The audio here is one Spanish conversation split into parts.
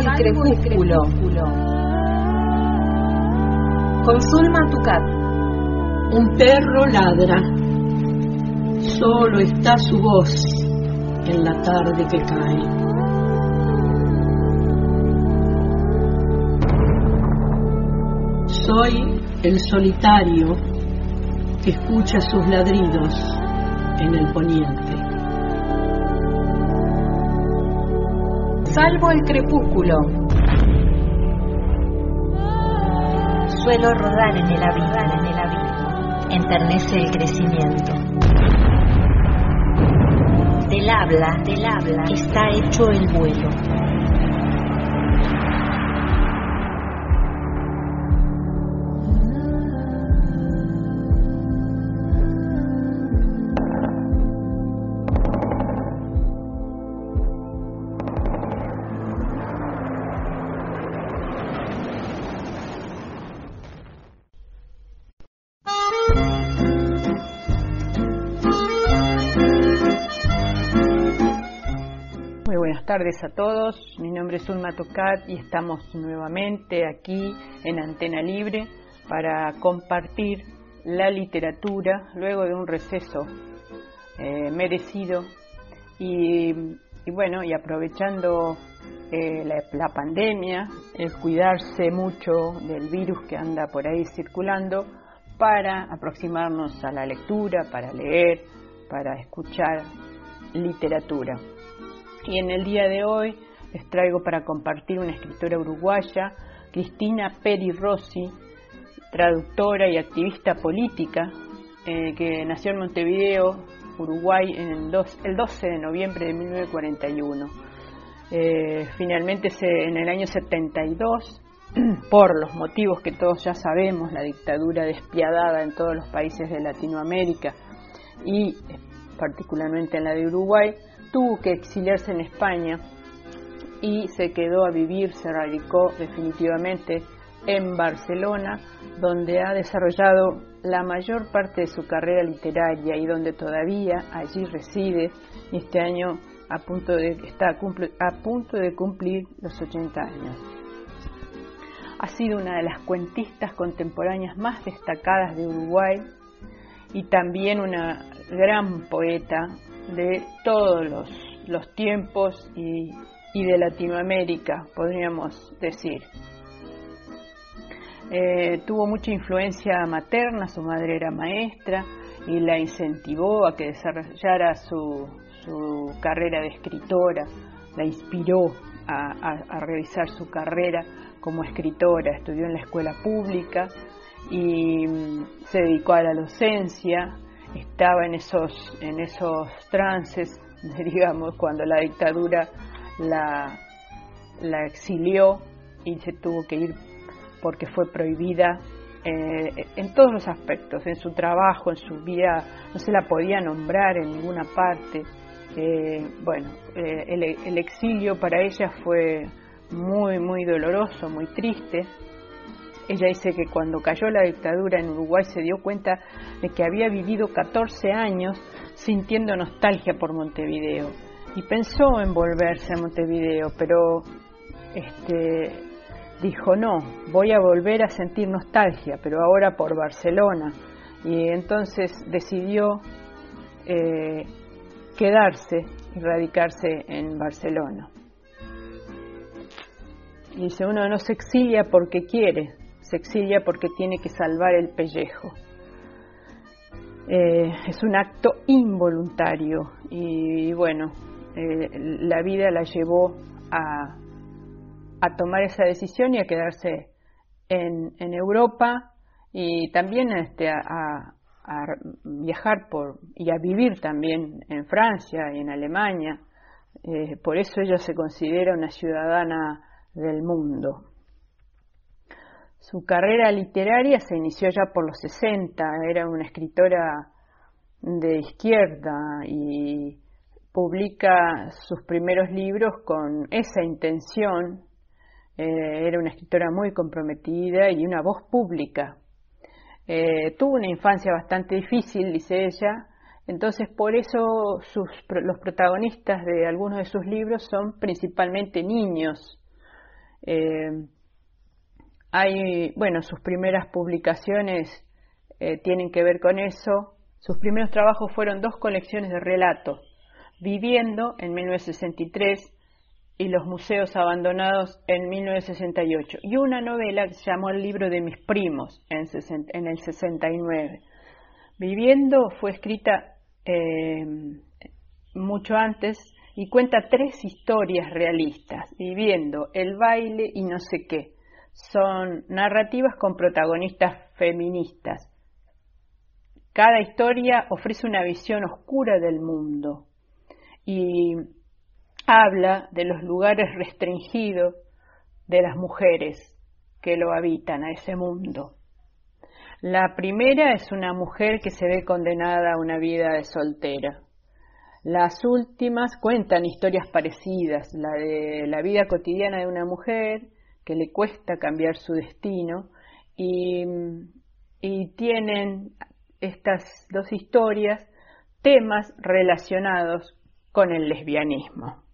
Salvo el crepúsculo. Con Zulma Tucat. Un perro ladra. Solo está su voz en la tarde que cae. Soy el solitario que escucha sus ladridos en el poniente. Salvo el crepúsculo. Suelo rodar en el abismo, en el abismo. Enternece el crecimiento. Del habla, del habla, está hecho el vuelo. Tardes a todos. Mi nombre es Ulma Tocat y estamos nuevamente aquí en Antena Libre para compartir la literatura luego de un receso eh, merecido y, bueno, y aprovechando eh, la, la pandemia, el cuidarse mucho del virus que anda por ahí circulando para aproximarnos a la lectura, para leer, para escuchar literatura. Y en el día de hoy les traigo para compartir una escritora uruguaya, Cristina Peri Rossi, traductora y activista política, eh, que nació en Montevideo, Uruguay, en el, 12 de noviembre de 1941. Eh, finalmente en el año 72, por los motivos que todos ya sabemos, la dictadura despiadada en todos los países de Latinoamérica y eh, particularmente en la de Uruguay, tuvo que exiliarse en España y se quedó a vivir, se radicó definitivamente en Barcelona, donde ha desarrollado la mayor parte de su carrera literaria y donde todavía allí reside este año a punto de, está a, a punto de cumplir los 80 años. Ha sido una de las cuentistas contemporáneas más destacadas de Uruguay y también una gran poeta de todos los, tiempos y, de Latinoamérica, podríamos decir. Eh, tuvo mucha influencia materna, su madre era maestra y la incentivó a que desarrollara su, carrera de escritora, la inspiró a, realizar su carrera como escritora, estudió en la escuela pública y mm, se dedicó a la docencia, estaba en esos, en esos trances, digamos, cuando la dictadura la, exilió y se tuvo que ir porque fue prohibida eh, en todos los aspectos, en su trabajo, en su vida, no se la podía nombrar en ninguna parte. Eh, bueno, eh, el exilio para ella fue muy, muy doloroso, muy triste. Ella dice que cuando cayó la dictadura en Uruguay se dio cuenta de que había vivido 14 años sintiendo nostalgia por Montevideo y pensó en volverse a Montevideo, pero este, dijo no, voy a volver a sentir nostalgia, pero ahora por Barcelona. Y entonces decidió eh, quedarse y radicarse en Barcelona. Y dice, uno no se exilia porque quiere, se exilia porque tiene que salvar el pellejo. Eh, es un acto involuntario y, bueno, eh, la vida la llevó a, tomar esa decisión y a quedarse en, Europa y también este, a, viajar por, y a vivir también en Francia y en Alemania. Eh, por eso ella se considera una ciudadana del mundo. Su carrera literaria se inició ya por los 60, era una escritora de izquierda y publica sus primeros libros con esa intención. Eh, era una escritora muy comprometida y una voz pública. Eh, tuvo una infancia bastante difícil, dice ella, entonces por eso sus, los protagonistas de algunos de sus libros son principalmente niños Eh, hay, bueno, sus primeras publicaciones eh, tienen que ver con eso. Sus primeros trabajos fueron dos colecciones de relatos, Viviendo en 1963 y Los Museos Abandonados en 1968, y una novela que se llamó El libro de mis primos en, el 69. Viviendo fue escrita eh, mucho antes y cuenta tres historias realistas, Viviendo, El baile y no sé qué. Son narrativas con protagonistas feministas. Cada historia ofrece una visión oscura del mundo y habla de los lugares restringidos de las mujeres que lo habitan a ese mundo. La primera es una mujer que se ve condenada a una vida de soltera. Las últimas cuentan historias parecidas, la de la vida cotidiana de una mujer que le cuesta cambiar su destino y, tienen estas dos historias temas relacionados con el lesbianismo.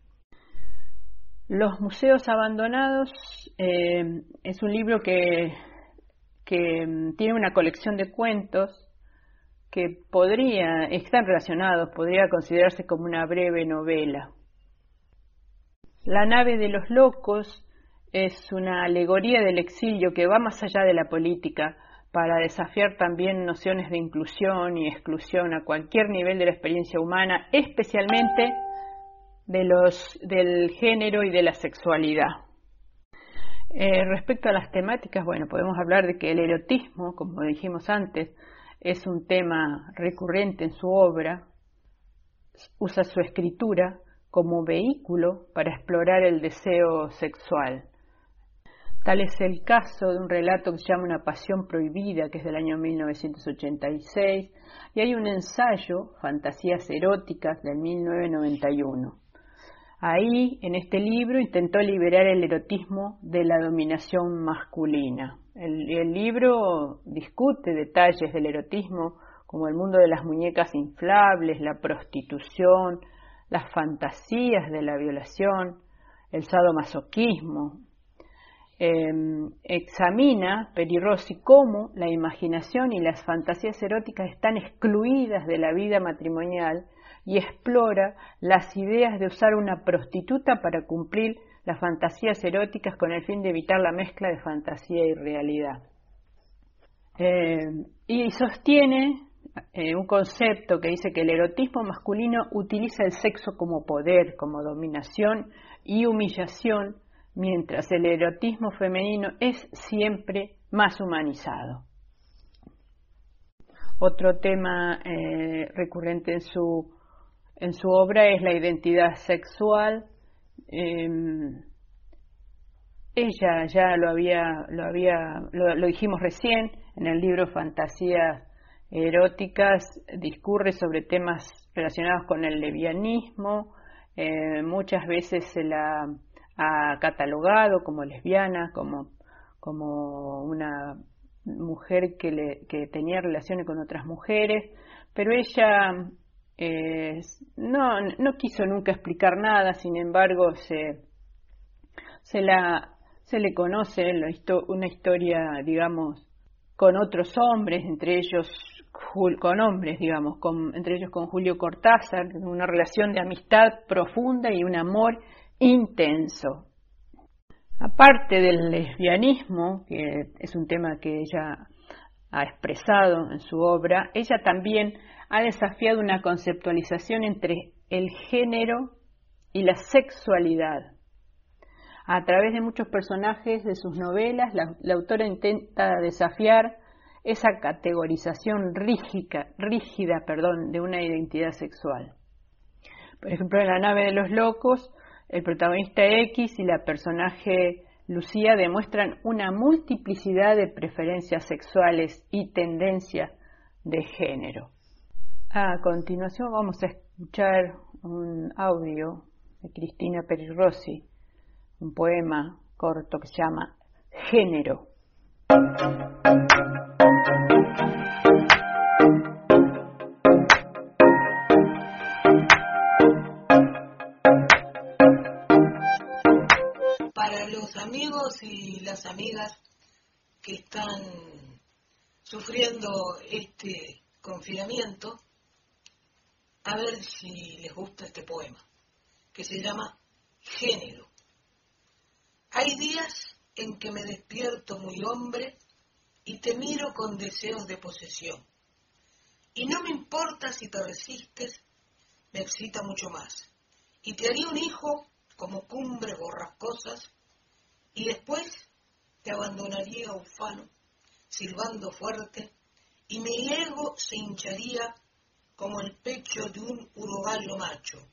Los museos abandonados eh, es un libro que, que mm, tiene una colección de cuentos que podría, están relacionados, podría considerarse como una breve novela. La nave de los locos es una alegoría del exilio que va más allá de la política para desafiar también nociones de inclusión y exclusión a cualquier nivel de la experiencia humana, especialmente de los, del género y de la sexualidad. Eh, respecto a las temáticas, bueno, podemos hablar de que el erotismo, como dijimos antes, es un tema recurrente en su obra, usa su escritura como vehículo para explorar el deseo sexual. Tal es el caso de un relato que se llama Una pasión prohibida, que es del año 1986, y hay un ensayo, Fantasías eróticas, del 1991. Ahí, en este libro, intentó liberar el erotismo de la dominación masculina. El, libro discute detalles del erotismo, como el mundo de las muñecas inflables, la prostitución, las fantasías de la violación, el sadomasoquismo. Em, examina Perirossi cómo la imaginación y las fantasías eróticas están excluidas de la vida matrimonial y explora las ideas de usar una prostituta para cumplir las fantasías eróticas con el fin de evitar la mezcla de fantasía y realidad. Eh, y sostiene eh, un concepto que dice que el erotismo masculino utiliza el sexo como poder, como dominación y humillación, mientras el erotismo femenino es siempre más humanizado. Otro tema eh, recurrente en su en su obra es la identidad sexual. Em, ella ya lo había, lo había, lo, dijimos recién en el libro Fantasías eróticas, discurre sobre temas relacionados con el levianismo. Eh, muchas veces se la ha catalogado como lesbiana, como, como una mujer que, le, que tenía relaciones con otras mujeres, pero ella eh, no, no quiso nunca explicar nada, sin embargo, se, se, la, se le conoce una historia, digamos, con otros hombres, entre ellos con hombres, digamos, con, entre ellos con Julio Cortázar, una relación de amistad profunda y un amor intenso. Aparte del lesbianismo, que es un tema que ella ha expresado en su obra, ella también ha desafiado una conceptualización entre el género y la sexualidad. A través de muchos personajes de sus novelas, la, autora intenta desafiar esa categorización rígida, perdón, de una identidad sexual. Por ejemplo, en La nave de los locos, el protagonista X y la personaje Lucía demuestran una multiplicidad de preferencias sexuales y tendencias de género. A continuación vamos a escuchar un audio de Cristina Perirossi, un poema corto que se llama Género. Y las amigas que están sufriendo este confinamiento, a ver si les gusta este poema, que se llama Género. Hay días en que me despierto muy hombre y te miro con deseos de posesión. Y no me importa si te resistes, me excita mucho más. Y te haría un hijo como cumbres borrascosas y después te abandonaría ufano, silbando fuerte, y mi ego se hincharía como el pecho de un urogallo macho,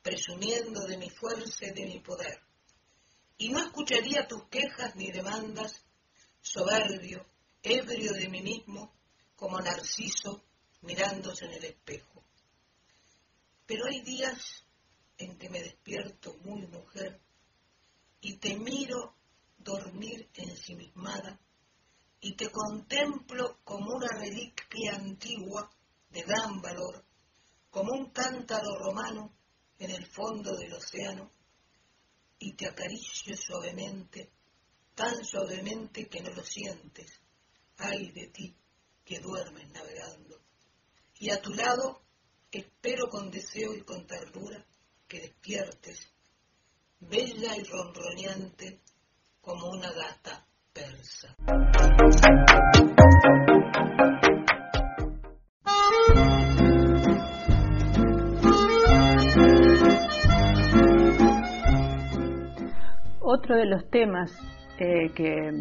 presumiendo de mi fuerza y de mi poder. Y no escucharía tus quejas ni demandas, soberbio, ebrio de mí mismo, como Narciso mirándose en el espejo. Pero hay días en que me despierto muy mujer y te miro dormir ensimismada y te contemplo como una reliquia antigua de gran valor, como un cántaro romano en el fondo del océano, y te acaricio suavemente, tan suavemente que no lo sientes, ay de ti que duermes navegando. Y a tu lado espero con deseo y con ternura que despiertes, bella y ronroneante como una gata persa. Otro de los temas eh, que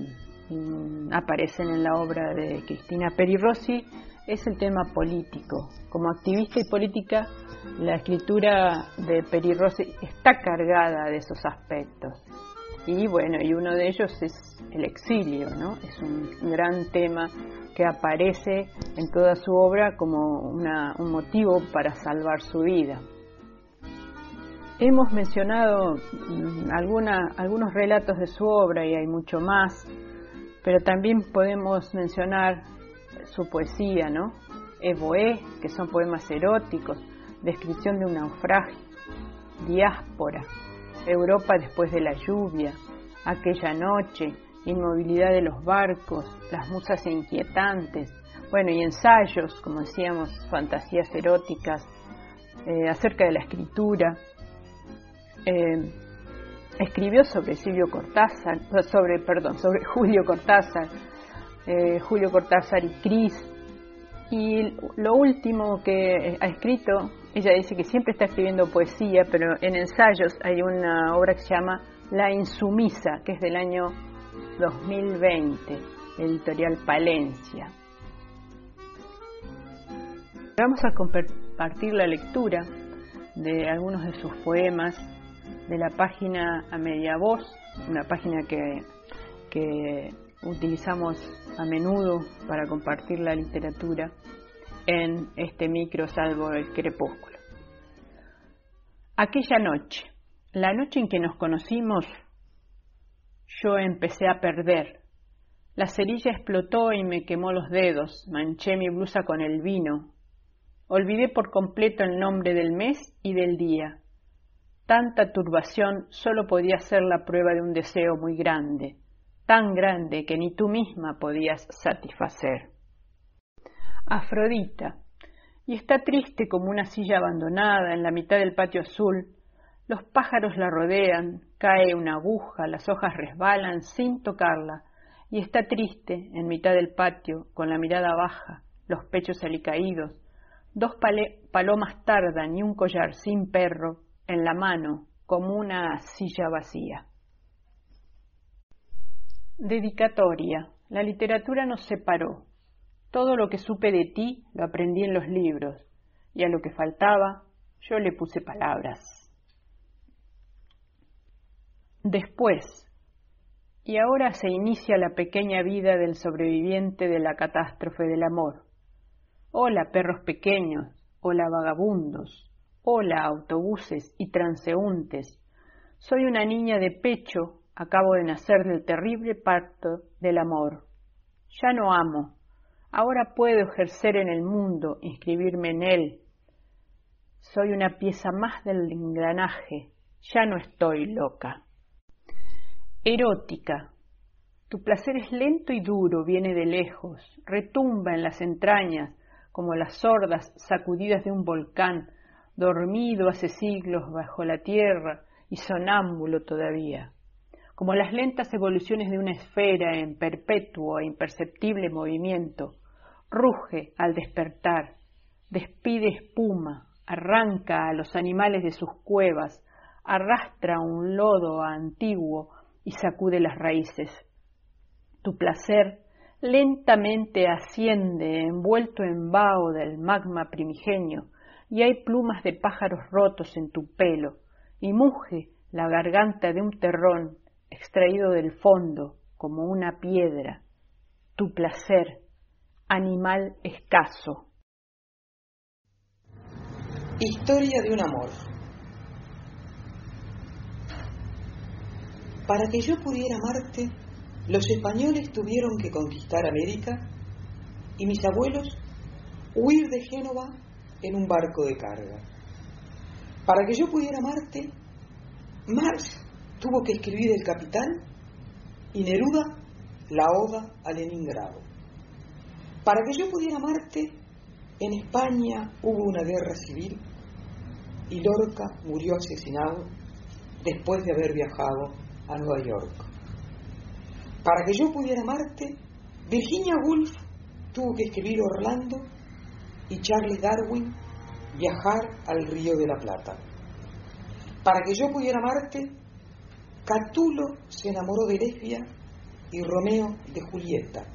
mm, aparecen en la obra de Cristina Rossi es el tema político. Como activista y política, la escritura de Rossi está cargada de esos aspectos. Y bueno, y uno de ellos es el exilio, ¿no? Es un gran tema que aparece en toda su obra como un motivo para salvar su vida. Hemos mencionado mm, algunos relatos de su obra y hay mucho más, pero también podemos mencionar su poesía, ¿no? Evoé, que son poemas eróticos, descripción de un naufragio, diáspora, Europa después de la lluvia, aquella noche, inmovilidad de los barcos, las musas inquietantes, bueno, y ensayos, como decíamos, fantasías eróticas eh, acerca de la escritura, eh, escribió sobre Silvio Cortázar, sobre, perdón, sobre Julio Cortázar, eh, Julio Cortázar y Cris. Y lo último que ha escrito, ella dice que siempre está escribiendo poesía, pero en ensayos hay una obra que se llama La Insumisa, que es del año 2020, editorial Palencia. Vamos a compartir la lectura de algunos de sus poemas de la página a media voz, una página que, que utilizamos a menudo para compartir la literatura en este micro salvo el crepúsculo. Aquella noche, la noche en que nos conocimos, yo empecé a perder. La cerilla explotó y me quemó los dedos, manché mi blusa con el vino. Olvidé por completo el nombre del mes y del día. Tanta turbación solo podía ser la prueba de un deseo muy grande, tan grande que ni tú misma podías satisfacer. Afrodita, y está triste como una silla abandonada en la mitad del patio azul. Los pájaros la rodean, cae una aguja, las hojas resbalan sin tocarla, y está triste en mitad del patio, con la mirada baja, los pechos alicaídos. Dos palomas tardan y un collar sin perro en la mano como una silla vacía. Dedicatoria. La literatura nos separó. Todo lo que supe de ti lo aprendí en los libros, y a lo que faltaba yo le puse palabras. Después, y ahora se inicia la pequeña vida del sobreviviente de la catástrofe del amor. Hola perros pequeños, hola vagabundos, Hola, autobuses y transeúntes. Soy una niña de pecho, acabo de nacer del terrible parto del amor. Ya no amo. Ahora puedo ejercer en el mundo, inscribirme en él. Soy una pieza más del engranaje. Ya no estoy loca. erótica. Tu placer es lento y duro, viene de lejos, retumba en las entrañas como las sordas sacudidas de un volcán, dormido hace siglos bajo la tierra y sonámbulo todavía, como las lentas evoluciones de una esfera en perpetuo e imperceptible movimiento, ruge al despertar, despide espuma, arranca a los animales de sus cuevas, arrastra un lodo antiguo y sacude las raíces. Tu placer lentamente asciende envuelto en vaho del magma primigenio, y hay plumas de pájaros rotos en tu pelo, y muge la garganta de un terrón extraído del fondo como una piedra. Tu placer, animal escaso. Historia de un amor. Para que yo pudiera amarte, los españoles tuvieron que conquistar América y mis abuelos huir de Génova en un barco de carga. Para que yo pudiera amarte, Marx tuvo que escribir El Capitán y Neruda la Oda a Leningrado. Para que yo pudiera amarte, en España hubo una guerra civil y Lorca murió asesinado después de haber viajado a Nueva York. Para que yo pudiera amarte, Virginia Woolf tuvo que escribir Orlando y Charles Darwin viajar al Río de la Plata. Para que yo pudiera amarte, Catulo se enamoró de Lesbia y Romeo de Julieta.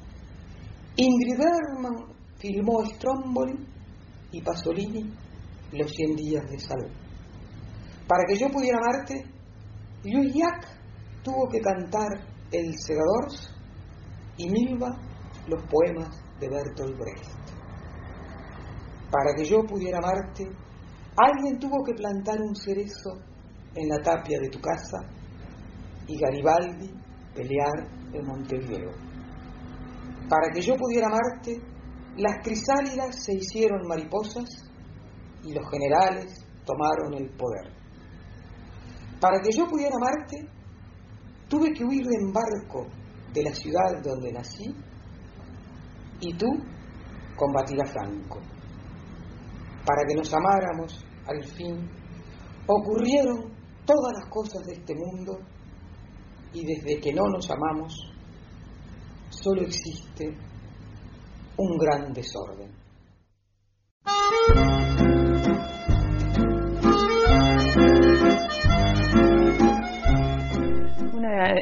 Ingrid Bergman filmó Stromboli y Pasolini los 100 días de salud. Para que yo pudiera amarte, Jacques tuvo que cantar el Segadors y Milva los poemas de Bertolt Brecht. Para que yo pudiera amarte, alguien tuvo que plantar un cerezo en la tapia de tu casa y Garibaldi pelear en Montevideo. Para que yo pudiera amarte, las crisálidas se hicieron mariposas y los generales tomaron el poder. Para que yo pudiera amarte, Tuve que huir en barco de la ciudad donde nací y tú combatir a Franco. Para que nos amáramos, al fin, ocurrieron todas las cosas de este mundo y desde que no nos amamos, solo existe un gran desorden.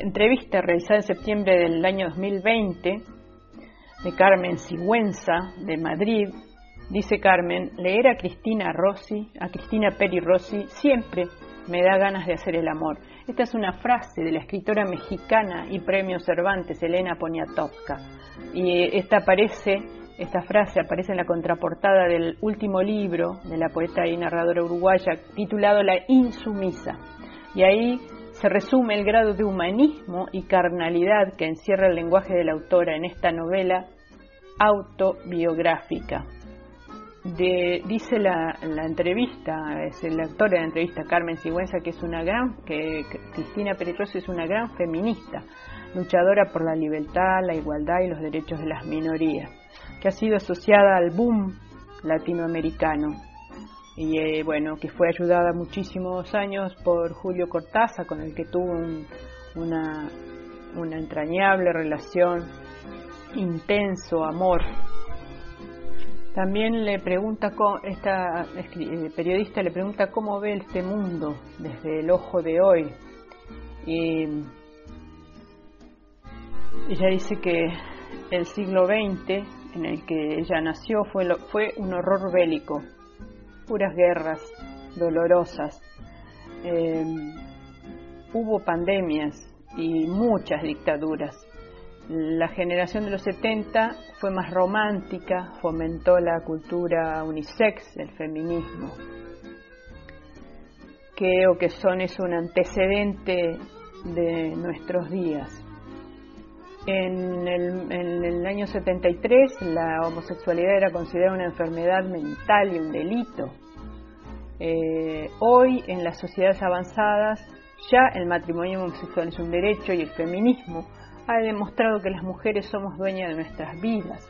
entrevista realizada en septiembre del año 2020 de Carmen Sigüenza de Madrid, dice Carmen, leer a Cristina Rossi, a Cristina Peri Rossi, siempre me da ganas de hacer el amor. Esta es una frase de la escritora mexicana y premio Cervantes, Elena Poniatowska. Y esta aparece, esta frase aparece en la contraportada del último libro de la poeta y narradora uruguaya titulado La Insumisa. Y ahí se resume el grado de humanismo y carnalidad que encierra el lenguaje de la autora en esta novela autobiográfica. Dice la, entrevista, es la autora de la entrevista Carmen Sigüenza, que es una gran, que, Cristina Peretroso es una gran feminista, luchadora por la libertad, la igualdad y los derechos de las minorías, que ha sido asociada al boom latinoamericano y eh, bueno, que fue ayudada muchísimos años por Julio Cortázar, con el que tuvo una, una entrañable relación, intenso amor. También le pregunta, esta eh, periodista le pregunta cómo ve este mundo desde el ojo de hoy. Y ella dice que el siglo XX en el que ella nació fue, fue un horror bélico puras guerras dolorosas. Eh, hubo pandemias y muchas dictaduras. La generación de los 70 fue más romántica, fomentó la cultura unisex, el feminismo. Creo que son es un antecedente de nuestros días. En el, año 73 la homosexualidad era considerada una enfermedad mental y un delito. Eh, hoy en las sociedades avanzadas Ya el matrimonio homosexual es un derecho y el feminismo ha demostrado que las mujeres somos dueñas de nuestras vidas.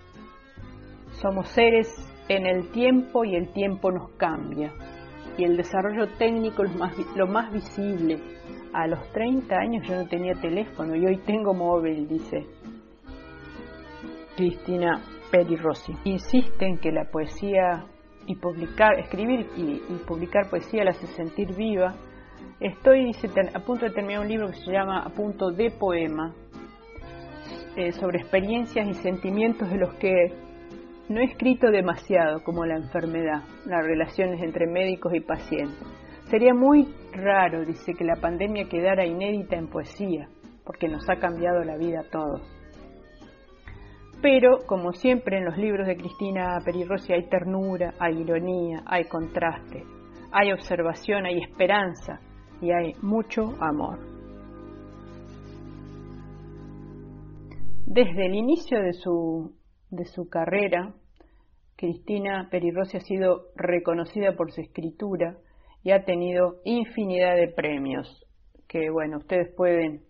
Somos seres en el tiempo y el tiempo nos cambia. Y el desarrollo técnico es más, lo más visible. A los 30 años yo no tenía teléfono y hoy tengo móvil, dice Cristina Peri Rossi. Insiste en que la poesía y publicar, escribir y, publicar poesía la hace sentir viva. Estoy a punto de terminar un libro que se llama A punto de poema, eh, sobre experiencias y sentimientos de los que no he escrito demasiado, como la enfermedad, las relaciones entre médicos y pacientes. Sería muy raro, dice, que la pandemia quedara inédita en poesía, porque nos ha cambiado la vida a todos. Pero, como siempre en los libros de Cristina Perirossi hay ternura, hay ironía, hay contraste, hay observación, hay esperanza y hay mucho amor. Desde el inicio de su, de su carrera, Cristina Perirossi ha sido reconocida por su escritura y ha tenido infinidad de premios que, bueno, ustedes pueden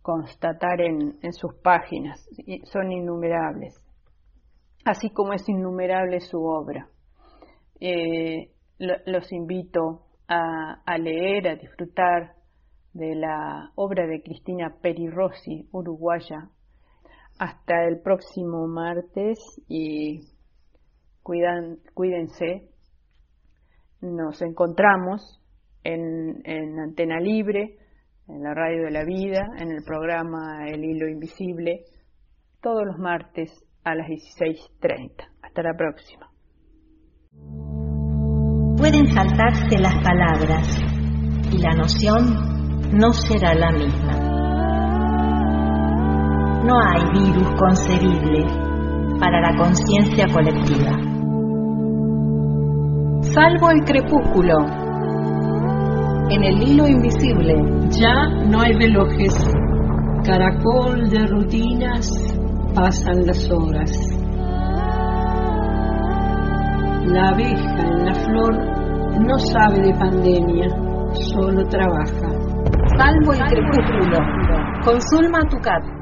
constatar en, sus páginas, son innumerables, así como es innumerable su obra. Eh, los invito a, a, leer, a disfrutar de la obra de Cristina Peri Rossi, uruguaya. Hasta el próximo martes y cuidan, cuídense. Nos encontramos en, en Antena Libre en la radio de la vida, en el programa El Hilo Invisible, todos los martes a las 16.30. Hasta la próxima. Pueden saltarse las palabras y la noción no será la misma. No hay virus concebible para la conciencia colectiva. Salvo el crepúsculo en el hilo invisible. Ya no hay relojes, caracol de rutinas, pasan las horas. La abeja en la flor no sabe de pandemia, solo trabaja. Salvo el crepúsculo. Con Zulma Tucat.